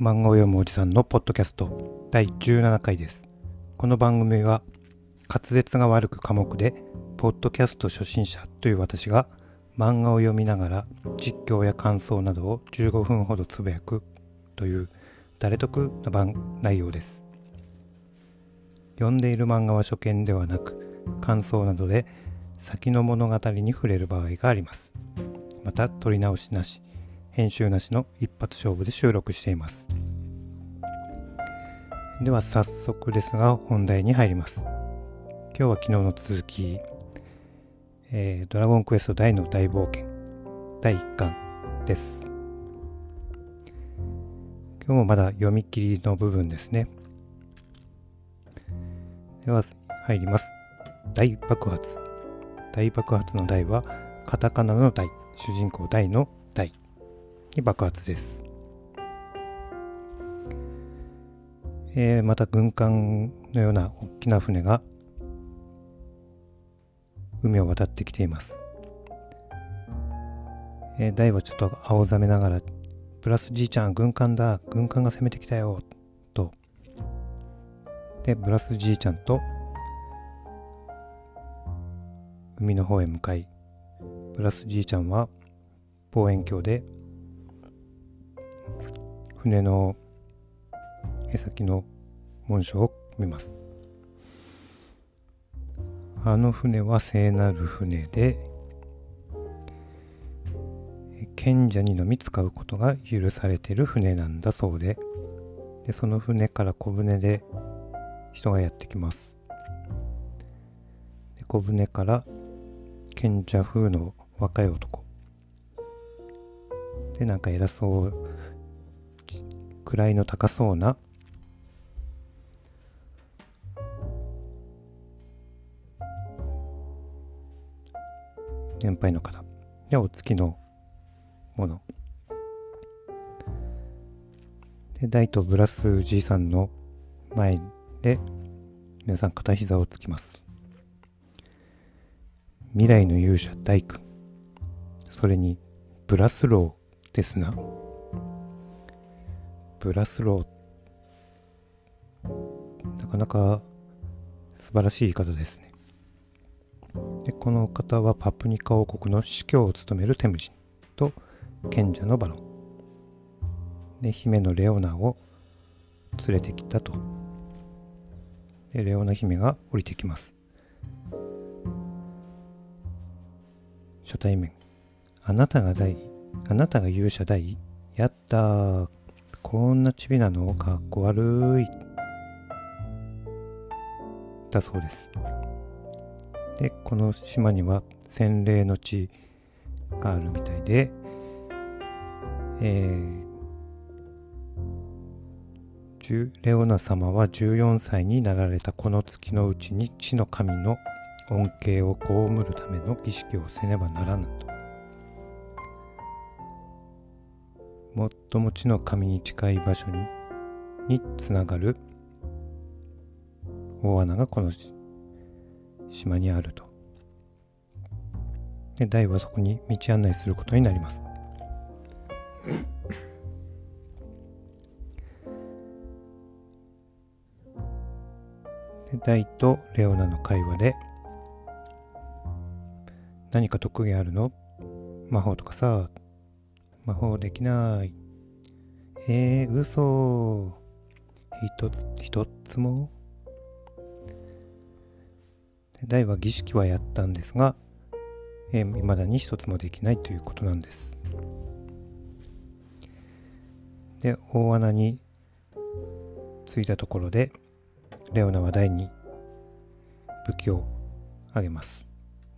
漫画を読むおじさんのポッドキャスト第17回です。この番組は滑舌が悪く寡黙で、ポッドキャスト初心者という私が漫画を読みながら実況や感想などを15分ほどつぶやくという誰得な番内容です。読んでいる漫画は初見ではなく、感想などで先の物語に触れる場合があります。また、撮り直しなし、編集なしの一発勝負で収録しています。では早速ですが本題に入ります。今日は昨日の続き、えー、ドラゴンクエスト大の大冒険第1巻です。今日もまだ読み切りの部分ですね。では入ります。大爆発。大爆発の大はカタカナの大、主人公大の大。に爆発です。えー、また軍艦のような大きな船が海を渡ってきています。えー、大はちょっと青ざめながら、プラスじいちゃん、軍艦だ、軍艦が攻めてきたよ、と。で、ブラスじいちゃんと海の方へ向かい、ブラスじいちゃんは望遠鏡で船の舳先の紋章を見ます。あの船は聖なる船で、賢者にのみ使うことが許されてる船なんだそうで、でその船から小舟で人がやってきます。で小舟から賢者風の若い男。で、なんか偉そう位の高そうな？年配の方。でお付きのもの。で大とブラスじいさんの前で皆さん片膝をつきます。未来の勇者大君。それにブラスローですな。ブラスロー。なかなか素晴らしい言い方ですね。でこの方はパプニカ王国の司教を務めるテムジンと賢者のバロン。で、姫のレオナを連れてきたと。で、レオナ姫が降りてきます。初対面。あなたが大、あなたが勇者大？やったー。こんなチビなの？かっこ悪い。だそうです。で、この島には洗礼の地があるみたいで、えー、レオナ様は14歳になられたこの月のうちに地の神の恩恵を被るための儀式をせねばならぬと。最も地の神に近い場所ににつながる大穴がこの島にあると。で、大はそこに道案内することになります。で、大とレオナの会話で、何か特技あるの？魔法とかさ、魔法できない。えー、嘘。一つ、一つも大は儀式はやったんですが、えー、未だに一つもできないということなんです。で、大穴に着いたところで、レオナは大に武器をあげます。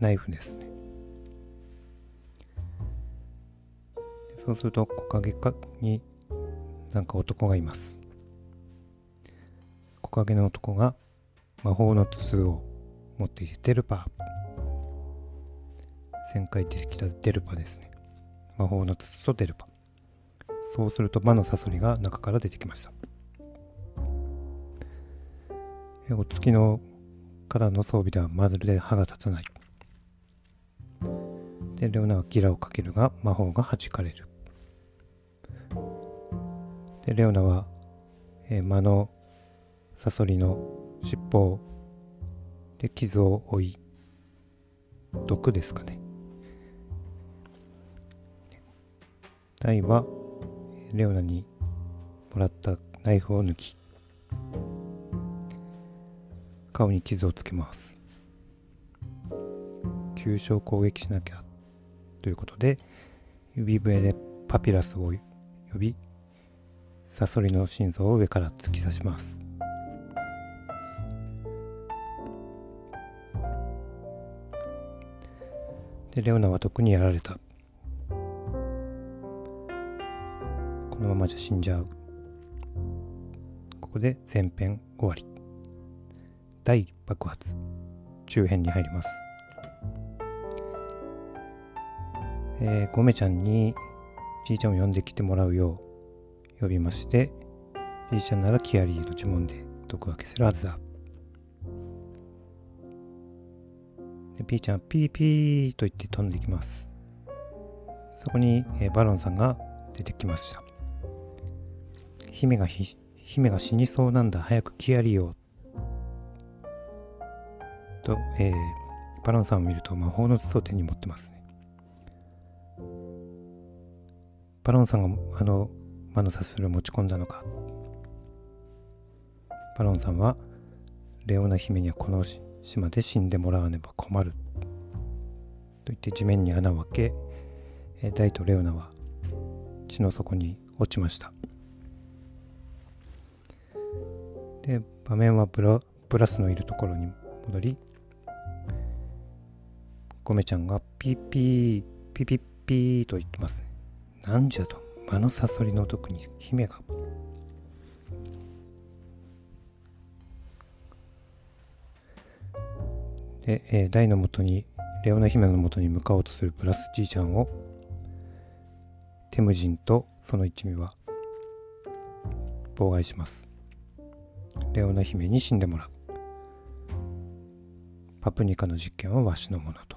ナイフですね。そうすると木陰かになんか男がいます。木陰の男が魔法の筒を持っていてデルパー。旋回出てきたデルパですね。魔法の筒とデルパ。そうすると魔のサソリが中から出てきました。お月のからの装備ではまるで歯が立たない。で、レオナはギラをかけるが魔法が弾かれる。でレオナは、えー、魔のサソリの尻尾で傷を負い毒ですかね。ダイはレオナにもらったナイフを抜き顔に傷をつけます。急所を攻撃しなきゃということで指笛でパピラスを呼びサソリの心臓を上から突き刺します。でレオナは毒にやられた。このままじゃ死んじゃう。ここで前編終わり。大爆発。中編に入ります。えー、ゴメちゃんにじいちゃんを呼んできてもらうよう呼びまして、じいちゃんならキアリーの呪文で毒分けするはずだ。で、ピーちゃん、ピーピーと言って飛んできます。そこに、えー、バロンさんが出てきました。姫がひ、姫が死にそうなんだ、早くキアリーを。と、えー、バロンさんを見ると魔法の筒を手に持ってますね。バロンさんがあの魔のサスルを持ち込んだのか。バロンさんはレオナ姫にはこの島で死んでもらわねば困る。と言って地面に穴を開けダイとレオナは地の底に落ちました。で場面はブラブラスのいるところに戻りゴメちゃんがピーピーピピーピーと言ってます。ねなんじゃと魔のサソリの毒に姫が。で、えー、大のもとにレオナ姫のもとに向かおうとするブラスじいちゃんをテムジンとその一味は妨害します。レオナ姫に死んでもらう。パプニカの実験はわしのものと。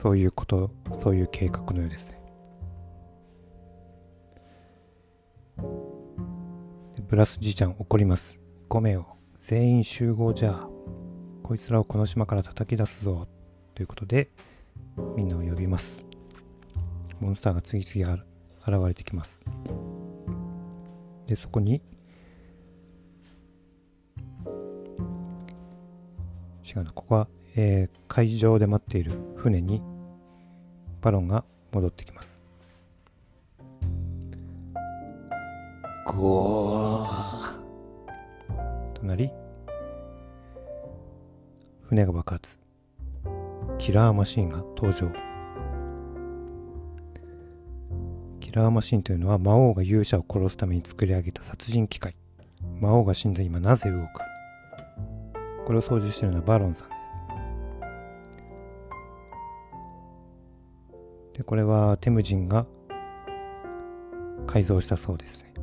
そういうこと、そういう計画のようですね。ブラスじいちゃん怒ります。ごめんよ。全員集合じゃ。こいつらをこの島から叩き出すぞ。ということで、みんなを呼びます。モンスターが次々現れてきます。で、そこに、違うな、ここは、えー、海上で待っている船にバロンが戻ってきます。ゴーとなり、船が爆発。キラーマシンが登場。キラーマシンというのは魔王が勇者を殺すために作り上げた殺人機械。魔王が死んだ今なぜ動くこれを操縦しているのはバロンさんで。これはテムジンが改造したそうですね。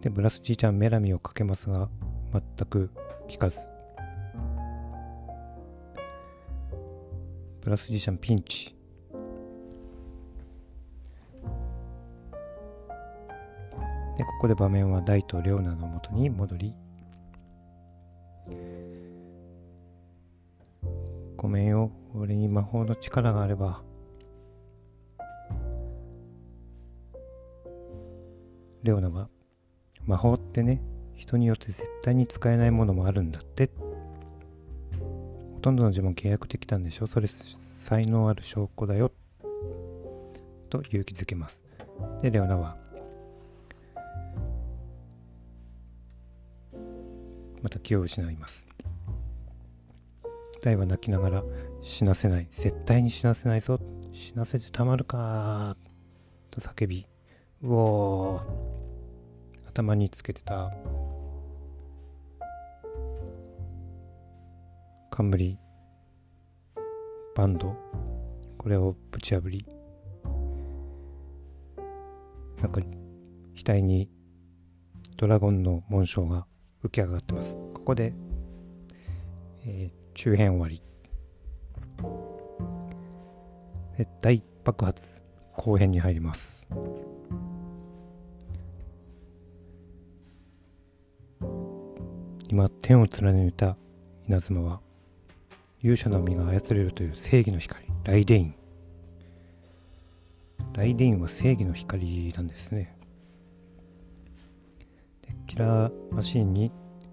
で、ブラスじいちゃんメラミをかけますが、全く効かず。ブラスじいちゃんピンチ。で、ここで場面は大とレオナのもとに戻り、ごめんよ。俺に魔法の力があれば。レオナは、魔法ってね、人によって絶対に使えないものもあるんだって。ほとんどの呪文契約できたんでしょ？それ才能ある証拠だよ。と勇気づけます。で、レオナは、また気を失います。体は泣きながら死なせない絶対に死なせないぞ死なせてたまるかと叫びうおー頭につけてた。冠バンドこれをぶち破りなんか額にドラゴンの紋章が浮き上がってます。ここで、えー中編終わり。で大爆発後編に入ります。今天を貫いた稲妻は勇者の実が操れるという正義の光ライデインライデインは正義の光なんですね。でキラーマシンに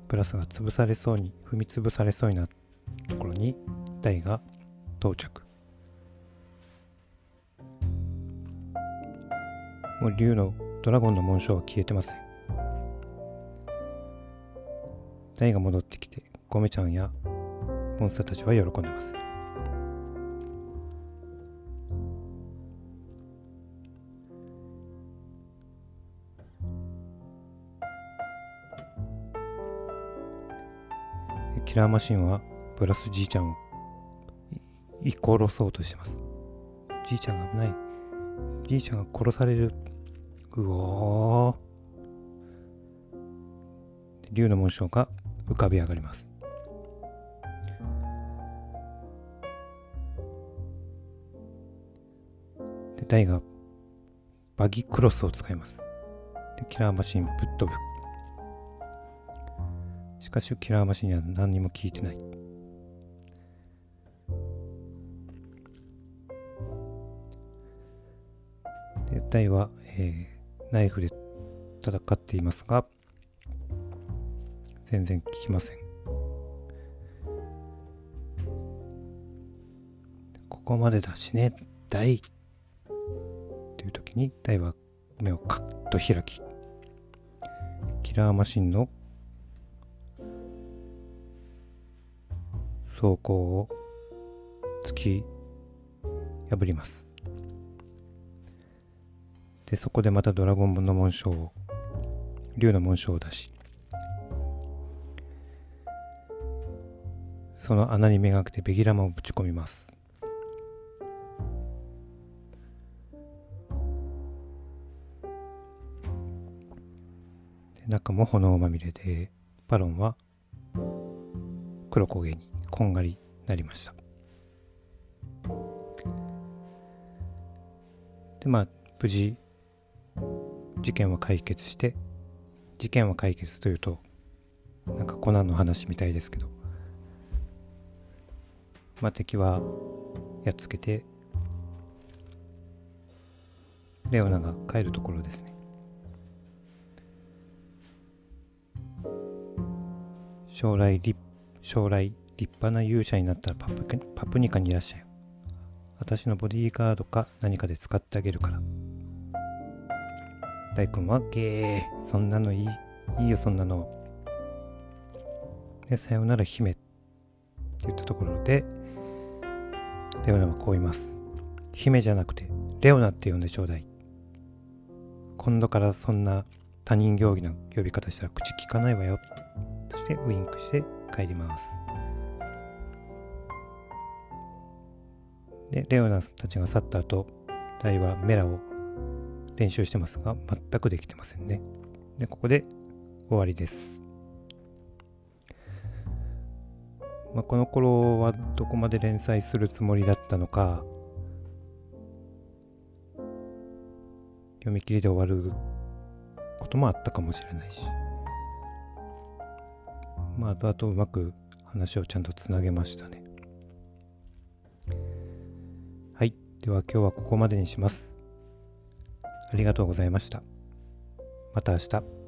プラスが潰されそうに踏み潰されそうになったところに台が到着。もう竜のドラゴンの紋章は消えてません。台が戻ってきてゴメちゃんやモンスターたちは喜んでます。キラーマシンはブラスじいちゃんを居殺そうとしてます。じいちゃんが危ない。じいちゃんが殺される。うおー。竜の紋章が浮かび上がります。でダイがバギクロスを使います。でキラーマシンぶっ飛ぶ。しかしキラーマシンには何にも効いてない。でダイは、えー、ナイフで戦っていますが全然効きません。ここまでだしねダイという時にダイは目をカッと開きキラーマシンの装甲を突き破ります。でそこでまたドラゴンの紋章を竜の紋章を出しその穴にめがけてベギラマをぶち込みます。中も炎まみれでバロンは黒焦げにこんがりなりました。でまあ無事事件は解決して事件は解決というとなんかコナンの話みたいですけどまあ敵はやっつけてレオナが帰るところですね。将来立将来立派な勇者になったらパプパプニカにいらっしゃい。私のボディーガードか何かで使ってあげるから。大君はゲー。そんなのいい。いいよそんなの。でさよなら姫って言ったところでレオナはこう言います。姫じゃなくてレオナって呼んでちょうだい。今度からそんな他人行儀な呼び方したら口聞かないわよ。そしてウインクして帰ります。でレオナたちが去った後ダイはメラを練習してますが全くできてませんね。でここで終わりです。まあ、この頃はどこまで連載するつもりだったのか読み切りで終わることもあったかもしれないし。まああとうまく話をちゃんとつなげましたね。はい。では今日はここまでにします。ありがとうございました。また明日。